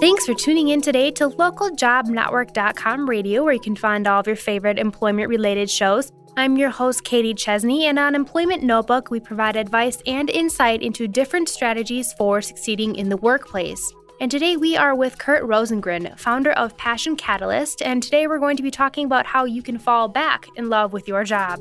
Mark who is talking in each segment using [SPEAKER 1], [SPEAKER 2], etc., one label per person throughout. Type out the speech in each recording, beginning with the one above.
[SPEAKER 1] Thanks for tuning in today to localjobnetwork.com radio, where you can find all of your favorite employment related shows. I'm your host, Katie Chesney, and on Employment Notebook, we provide advice and insight into different strategies for succeeding in the workplace. And today we are with Curt Rosengren, founder of Passion Catalyst, and today we're going to be talking about how you can fall back in love with your job.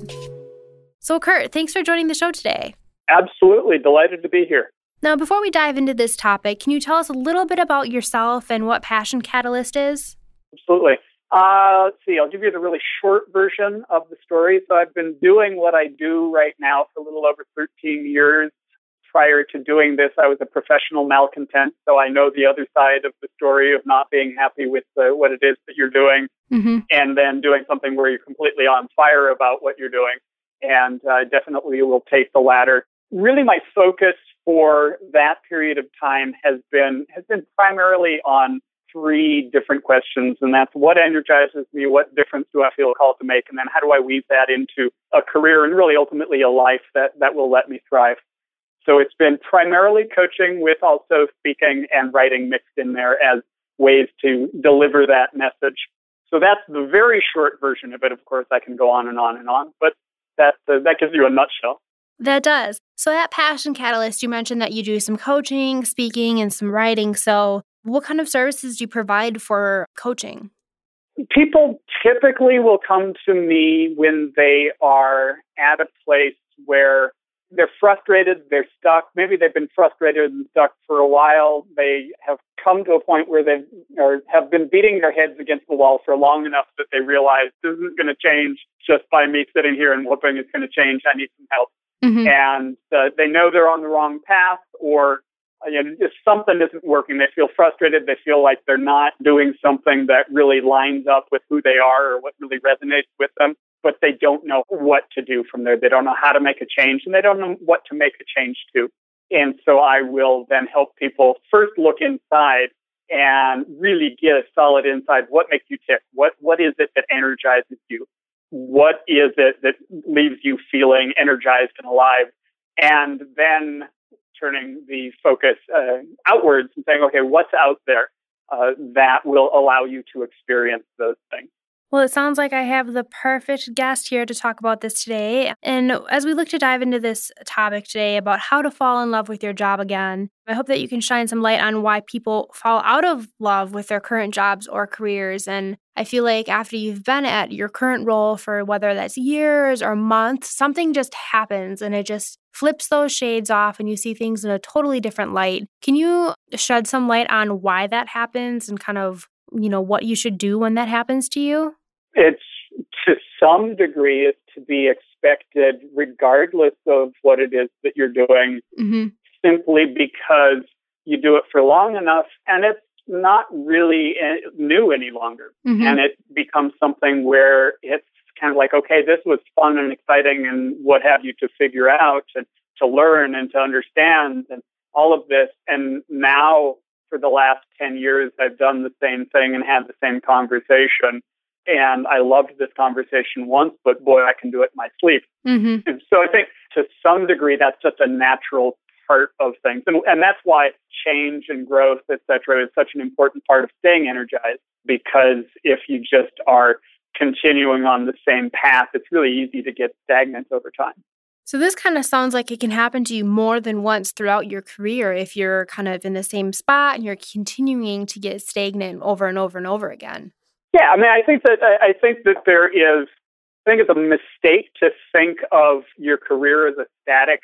[SPEAKER 1] So, Curt, thanks for joining the show today.
[SPEAKER 2] Absolutely. Delighted to be here.
[SPEAKER 1] Now, before we dive into this topic, can you tell us a little bit about yourself and what Passion Catalyst is?
[SPEAKER 2] Absolutely. Uh, let's see, I'll give you the really short version of the story. So, I've been doing what I do right now for a little over 13 years. Prior to doing this, I was a professional malcontent, so I know the other side of the story of not being happy with uh, what it is that you're doing, mm-hmm. and then doing something where you're completely on fire about what you're doing. And uh, definitely will take the latter. Really, my focus for that period of time has been has been primarily on three different questions, and that's what energizes me, what difference do I feel called to make, and then how do I weave that into a career and really ultimately a life that that will let me thrive. So it's been primarily coaching with also speaking and writing mixed in there as ways to deliver that message. So that's the very short version of it. Of course, I can go on and on and on, but that uh, that gives you a nutshell.
[SPEAKER 1] That does. So, at Passion Catalyst, you mentioned that you do some coaching, speaking, and some writing. So, what kind of services do you provide for coaching?
[SPEAKER 2] People typically will come to me when they are at a place where they're frustrated, they're stuck. Maybe they've been frustrated and stuck for a while. They have come to a point where they have been beating their heads against the wall for long enough that they realize this isn't going to change just by me sitting here and hoping it's going to change. I need some help mm-hmm. and uh, they know they're on the wrong path or uh, you know, if something isn't working, they feel frustrated. They feel like they're not doing something that really lines up with who they are or what really resonates with them, but they don't know what to do from there. They don't know how to make a change and they don't know what to make a change to. And so I will then help people first look inside and really get a solid insight. What makes you tick? What, what is it that energizes you? What is it that leaves you feeling energized and alive? And then turning the focus uh, outwards and saying, okay, what's out there uh, that will allow you to experience those things?
[SPEAKER 1] Well, it sounds like I have the perfect guest here to talk about this today. And as we look to dive into this topic today about how to fall in love with your job again, I hope that you can shine some light on why people fall out of love with their current jobs or careers. And I feel like after you've been at your current role for whether that's years or months, something just happens and it just flips those shades off and you see things in a totally different light. Can you shed some light on why that happens and kind of, you know, what you should do when that happens to you?
[SPEAKER 2] It's to some degree it's to be expected regardless of what it is that you're doing mm-hmm. simply because you do it for long enough and it's not really eh, new any longer mm-hmm. and it becomes something where it's kind of like okay this was fun and exciting and what have you to figure out and to learn and to understand and all of this and now for the last 10 years I've done the same thing and had the same conversation and I loved this conversation once, but boy, I can do it in my sleep. Mm-hmm. And so I think to some degree that's just a natural part of things, and, and that's why change and growth, et cetera, is such an important part of staying energized. Because if you just are continuing on the same path, it's really easy to get stagnant over time.
[SPEAKER 1] So, this kind of sounds like it can happen to you more than once throughout your career if you're kind of in the same spot and you're continuing to get stagnant over and over and over again.
[SPEAKER 2] Yeah, I mean, I think that I think that there is. I think it's a mistake to think of your career as a static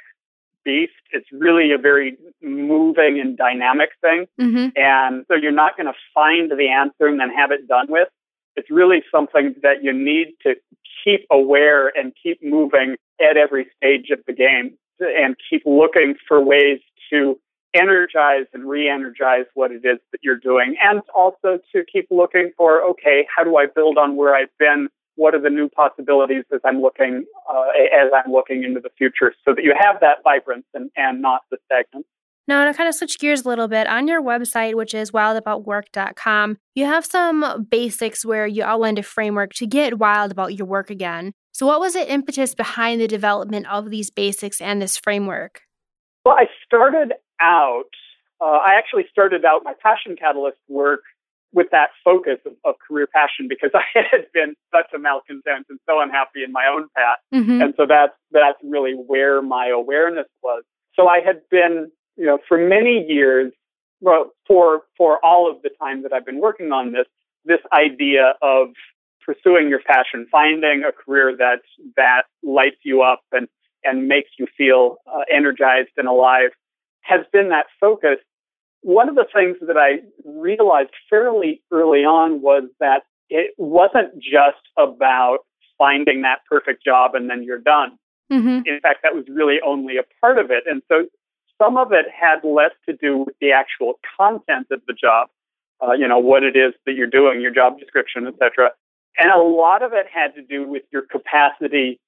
[SPEAKER 2] beast. It's really a very moving and dynamic thing, mm-hmm. and so you're not going to find the answer and then have it done with. It's really something that you need to keep aware and keep moving at every stage of the game, and keep looking for ways to energize and re-energize what it is that you're doing and also to keep looking for okay how do i build on where i've been what are the new possibilities as i'm looking uh, as i'm looking into the future so that you have that vibrance and, and not the stagnant
[SPEAKER 1] now, to kind of switch gears a little bit, on your website, which is wildaboutwork.com, you have some basics where you outlined a framework to get wild about your work again. So, what was the impetus behind the development of these basics and this framework?
[SPEAKER 2] Well, I started out, uh, I actually started out my passion catalyst work with that focus of, of, career passion because I had been such a malcontent and so unhappy in my own path. Mm-hmm. And so that's, that's really where my awareness was. So I had been, you know, for many years, well, for, for all of the time that I've been working on this, this idea of pursuing your passion, finding a career that, that lights you up and, and makes you feel uh, energized and alive has been that focus one of the things that I realized fairly early on was that it wasn't just about finding that perfect job and then you're done. Mm-hmm. In fact, that was really only a part of it. And so some of it had less to do with the actual content of the job, uh, you know, what it is that you're doing, your job description, etc. And a lot of it had to do with your capacity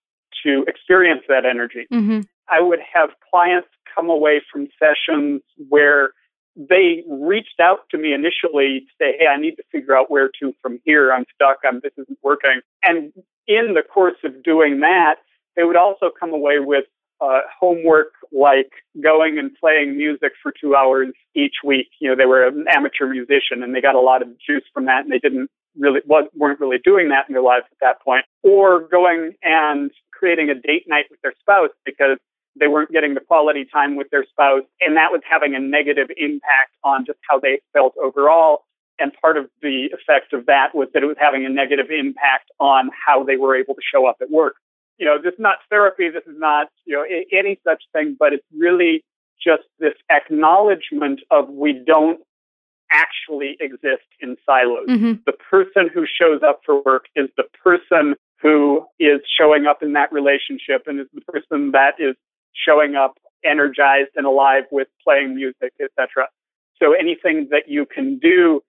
[SPEAKER 2] to experience that energy. Mm-hmm. I would have clients come away from sessions where they reached out to me initially to say, Hey, I need to figure out where to from here. I'm stuck. I'm, this isn't working. And in the course of doing that, they would also come away with uh, homework like going and playing music for two hours each week. You know, they were an amateur musician and they got a lot of juice from that and they didn't really, weren't really doing that in their lives at that point. Or going and creating a date night with their spouse because they weren't getting the quality time with their spouse, and that was having a negative impact on just how they felt overall. And part of the effect of that was that it was having a negative impact on how they were able to show up at work. You know, this is not therapy, this is not, you know, any such thing, but it's really just this acknowledgement of we don't actually exist in silos. Mm-hmm. The person who shows up for work is the person who is showing up in that relationship and is the person that is showing up energized and alive with playing music, etc. So anything that you can do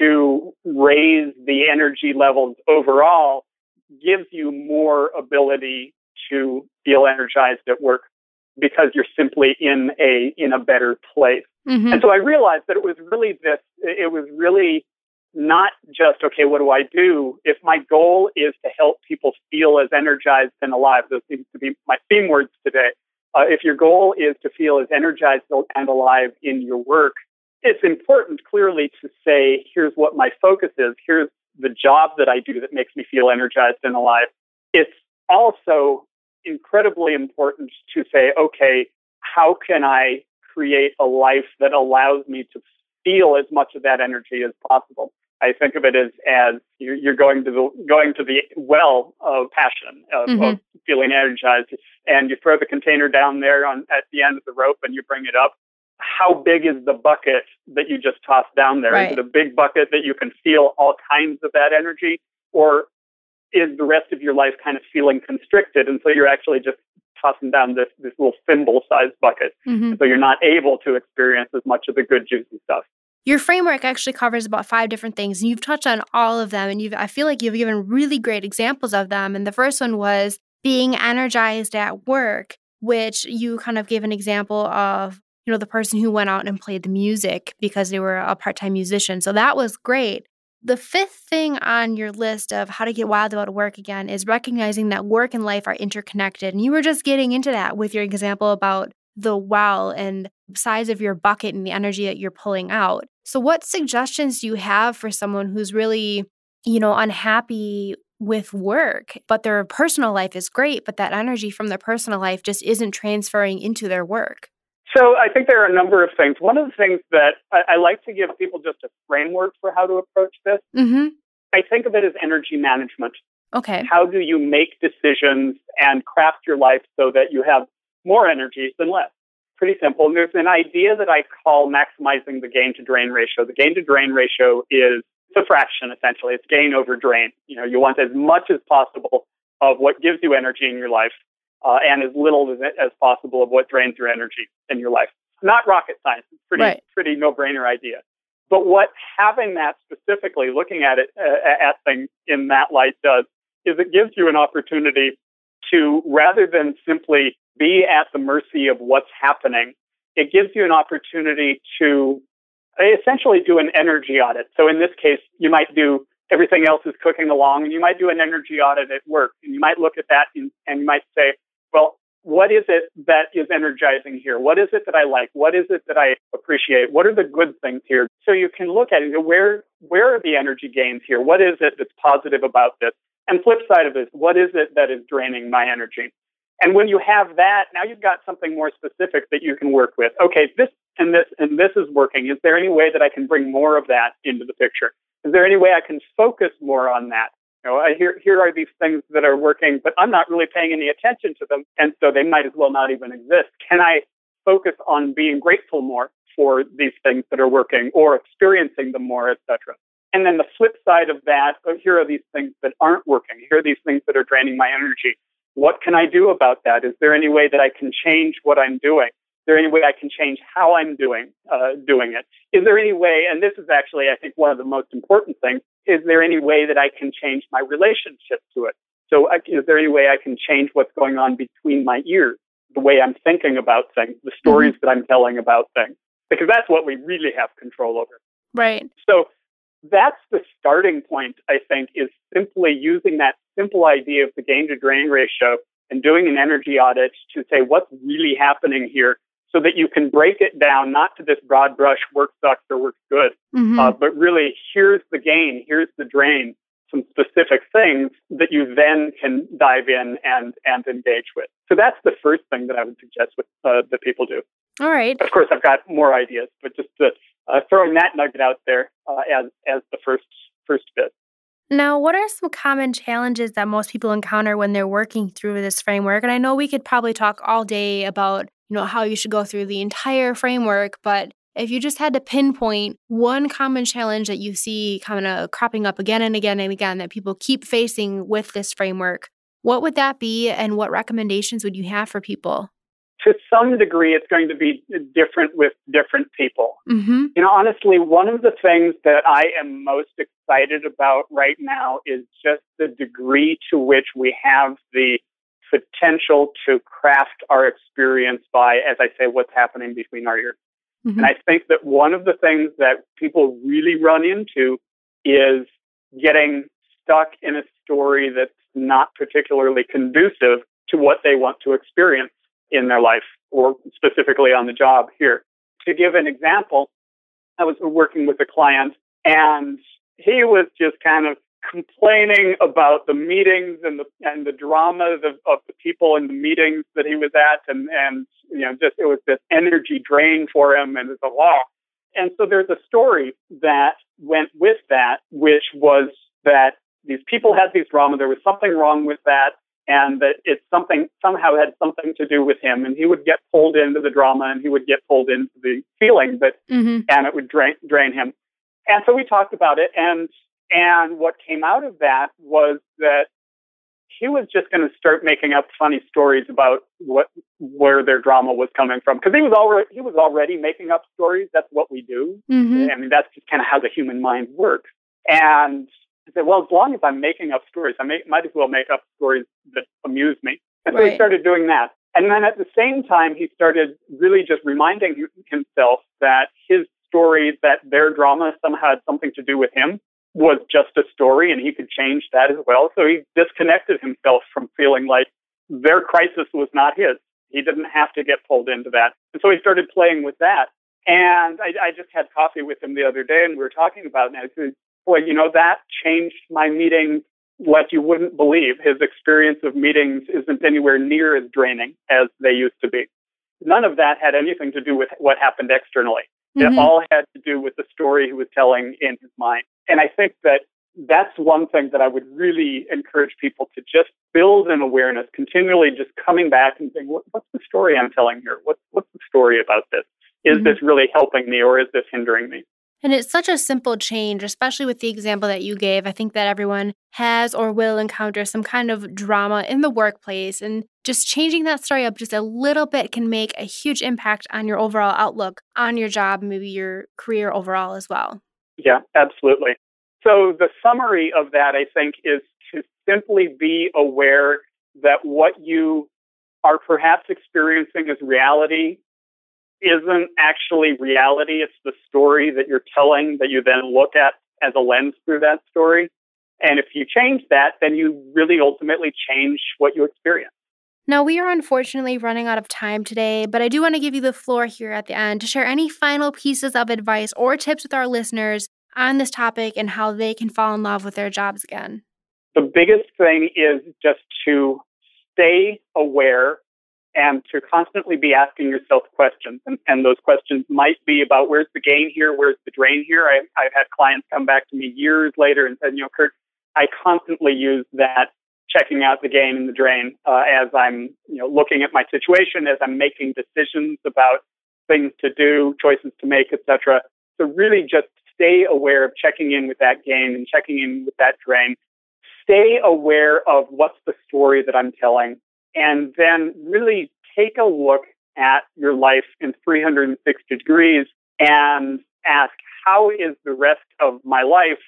[SPEAKER 2] to raise the energy levels overall gives you more ability to feel energized at work because you're simply in a in a better place. Mm-hmm. And so I realized that it was really this it was really not just okay what do I do if my goal is to help people feel as energized and alive those seems to be my theme words today uh, if your goal is to feel as energized and alive in your work, it's important clearly to say, here's what my focus is. Here's the job that I do that makes me feel energized and alive. It's also incredibly important to say, okay, how can I create a life that allows me to feel as much of that energy as possible? I think of it as as you're going to the going to the well of passion of, mm-hmm. of, feeling energized, and you throw the container down there on at the end of the rope, and you bring it up. How big is the bucket that you just tossed down there? Right. Is it a big bucket that you can feel all kinds of that energy, or is the rest of your life kind of feeling constricted, and so you're actually just tossing down this this little thimble-sized bucket, mm-hmm. so you're not able to experience as much of the good juicy stuff.
[SPEAKER 1] Your framework actually covers about five different things, and you've touched on all of them. And you've, I feel like you've given really great examples of them. And the first one was being energized at work, which you kind of gave an example of, you know, the person who went out and played the music because they were a part time musician. So that was great. The fifth thing on your list of how to get wild about work again is recognizing that work and life are interconnected. And you were just getting into that with your example about the well and size of your bucket and the energy that you're pulling out. So, what suggestions do you have for someone who's really, you know, unhappy with work, but their personal life is great, but that energy from their personal life just isn't transferring into their work?
[SPEAKER 2] So, I think there are a number of things. One of the things that I, I like to give people just a framework for how to approach this. Mm-hmm. I think of it as energy management.
[SPEAKER 1] Okay.
[SPEAKER 2] How do you make decisions and craft your life so that you have more energy than less? Pretty simple. And there's an idea that I call maximizing the gain to drain ratio. The gain to drain ratio is a fraction essentially. It's gain over drain. You know, you want as much as possible of what gives you energy in your life, uh, and as little as, as possible of what drains your energy in your life. Not rocket science. It's pretty right. pretty no brainer idea. But what having that specifically, looking at it uh, at things in that light does, is it gives you an opportunity to rather than simply be at the mercy of what's happening, it gives you an opportunity to essentially do an energy audit. So in this case, you might do everything else is cooking along and you might do an energy audit at work and you might look at that and, and you might say, well, what is it that is energizing here? What is it that I like? What is it that I appreciate? What are the good things here? So you can look at it. Where where are the energy gains here? What is it that's positive about this? And flip side of this, what is it that is draining my energy? And when you have that, now you've got something more specific that you can work with. Okay, this and this and this is working. Is there any way that I can bring more of that into the picture? Is there any way I can focus more on that? You know, I hear here are these things that are working, but I'm not really paying any attention to them, and so they might as well not even exist. Can I focus on being grateful more for these things that are working, or experiencing them more, etc. And then the flip side of that, oh, here are these things that aren't working. Here are these things that are draining my energy. What can I do about that? Is there any way that I can change what I'm doing? Is there any way I can change how I'm doing uh, doing it? Is there any way? And this is actually, I think, one of the most important things. Is there any way that I can change my relationship to it? So, is there any way I can change what's going on between my ears, the way I'm thinking about things, the stories mm-hmm. that I'm telling about things? Because that's what we really have control over.
[SPEAKER 1] Right.
[SPEAKER 2] So that's the starting point, I think, is simply using that simple idea of the gain to drain ratio and doing an energy audit to say what's really happening here so that you can break it down not to this broad brush work sucks or works good, mm-hmm. uh, but really here's the gain, here's the drain, some specific things that you then can dive in and, and engage with. So that's the first thing that I would suggest with, uh, that people do.
[SPEAKER 1] All right.
[SPEAKER 2] Of course, I've got more ideas, but just to, uh, throwing that nugget out there uh, as as the first first bit.
[SPEAKER 1] Now, what are some common challenges that most people encounter when they're working through this framework? And I know we could probably talk all day about, you know, how you should go through the entire framework, but if you just had to pinpoint one common challenge that you see kind of cropping up again and again and again that people keep facing with this framework, what would that be and what recommendations would you have for people?
[SPEAKER 2] To some degree, it's going to be different with different people. Mm-hmm. You know, honestly, one of the things that I am most excited about right now is just the degree to which we have the potential to craft our experience by, as I say, what's happening between our ears. Mm-hmm. And I think that one of the things that people really run into is getting stuck in a story that's not particularly conducive to what they want to experience in their life or specifically on the job here. To give an example, I was working with a client and he was just kind of complaining about the meetings and the and the drama of, of the people in the meetings that he was at and and you know just it was this energy drain for him and it's a law and so there's a story that went with that which was that these people had these drama there was something wrong with that and that it's something somehow had something to do with him and he would get pulled into the drama and he would get pulled into the feeling but mm-hmm. and it would drain drain him and so we talked about it and and what came out of that was that he was just going to start making up funny stories about what where their drama was coming from because he was already he was already making up stories that's what we do mm-hmm. i mean that's just kind of how the human mind works and I said, well, as long as I'm making up stories, I may, might as well make up stories that amuse me. And so he started doing that. And then at the same time, he started really just reminding himself that his story, that their drama somehow had something to do with him, was just a story and he could change that as well. So he disconnected himself from feeling like their crisis was not his. He didn't have to get pulled into that. And so he started playing with that. And I, I just had coffee with him the other day and we were talking about it. And I said, boy, you know, that changed my meetings like you wouldn't believe. His experience of meetings isn't anywhere near as draining as they used to be. None of that had anything to do with what happened externally. Mm-hmm. It all had to do with the story he was telling in his mind. And I think that that's one thing that I would really encourage people to just build an awareness, continually just coming back and saying, what, what's the story I'm telling here? What, what's the story about this? Is mm-hmm. this really helping me or is this hindering me?
[SPEAKER 1] And it's such a simple change, especially with the example that you gave. I think that everyone has or will encounter some kind of drama in the workplace. And just changing that story up just a little bit can make a huge impact on your overall outlook on your job, maybe your career overall as well.
[SPEAKER 2] Yeah, absolutely. So the summary of that, I think, is to simply be aware that what you are perhaps experiencing as reality isn't actually reality. It's the story that you're telling that you then look at as a lens through that story. And if you change that, then you really ultimately change what you experience.
[SPEAKER 1] Now, we are unfortunately running out of time today, but I do want to give you the floor here at the end to share any final pieces of advice or tips with our listeners on this topic and how they can fall in love with their jobs again.
[SPEAKER 2] The biggest thing is just to stay aware and to constantly be asking yourself questions. And, and, those questions might be about where's the gain here, where's the drain here. I, I've had clients come back to me years later and said, you know, Curt, I constantly use that checking out the gain and the drain uh, as I'm, you know, looking at my situation, as I'm making decisions about things to do, choices to make, etc. So really just stay aware of checking in with that gain and checking in with that drain. Stay aware of what's the story that I'm telling and then really take a look at your life in 360 degrees and ask, how is the rest of my life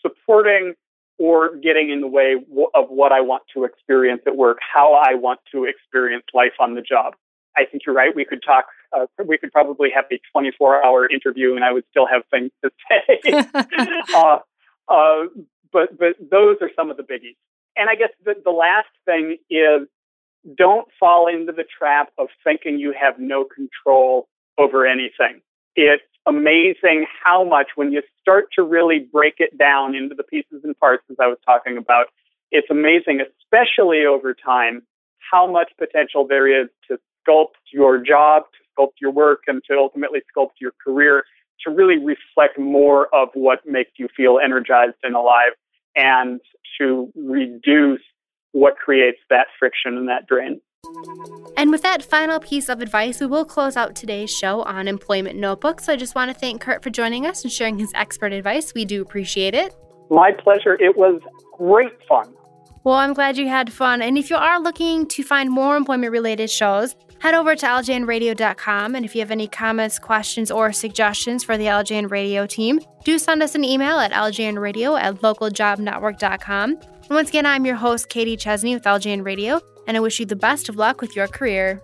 [SPEAKER 2] supporting or getting in the way of what I want to experience at work, how I want to experience life on the job. I think you're right. We could talk, uh, we could probably have a 24 hour interview and I would still have things to say. uh, uh, but, but those are some of the biggies. And I guess the, the last thing is don't fall into the trap of thinking you have no control over anything. It's amazing how much, when you start to really break it down into the pieces and parts, as I was talking about, it's amazing, especially over time, how much potential there is to sculpt your job, to sculpt your work, and to ultimately sculpt your career to really reflect more of what makes you feel energized and alive and to reduce what creates that friction and that drain.
[SPEAKER 1] And with that final piece of advice, we will close out today's show on employment notebooks. So I just want to thank Curt for joining us and sharing his expert advice. We do appreciate it.
[SPEAKER 2] My pleasure. It was great fun.
[SPEAKER 1] Well, I'm glad you had fun. And if you are looking to find more employment related shows, head over to ljnradio.com. And if you have any comments, questions, or suggestions for the LJN Radio team, do send us an email at ljnradio at localjobnetwork.com. And once again, I'm your host, Katie Chesney with LJN Radio, and I wish you the best of luck with your career.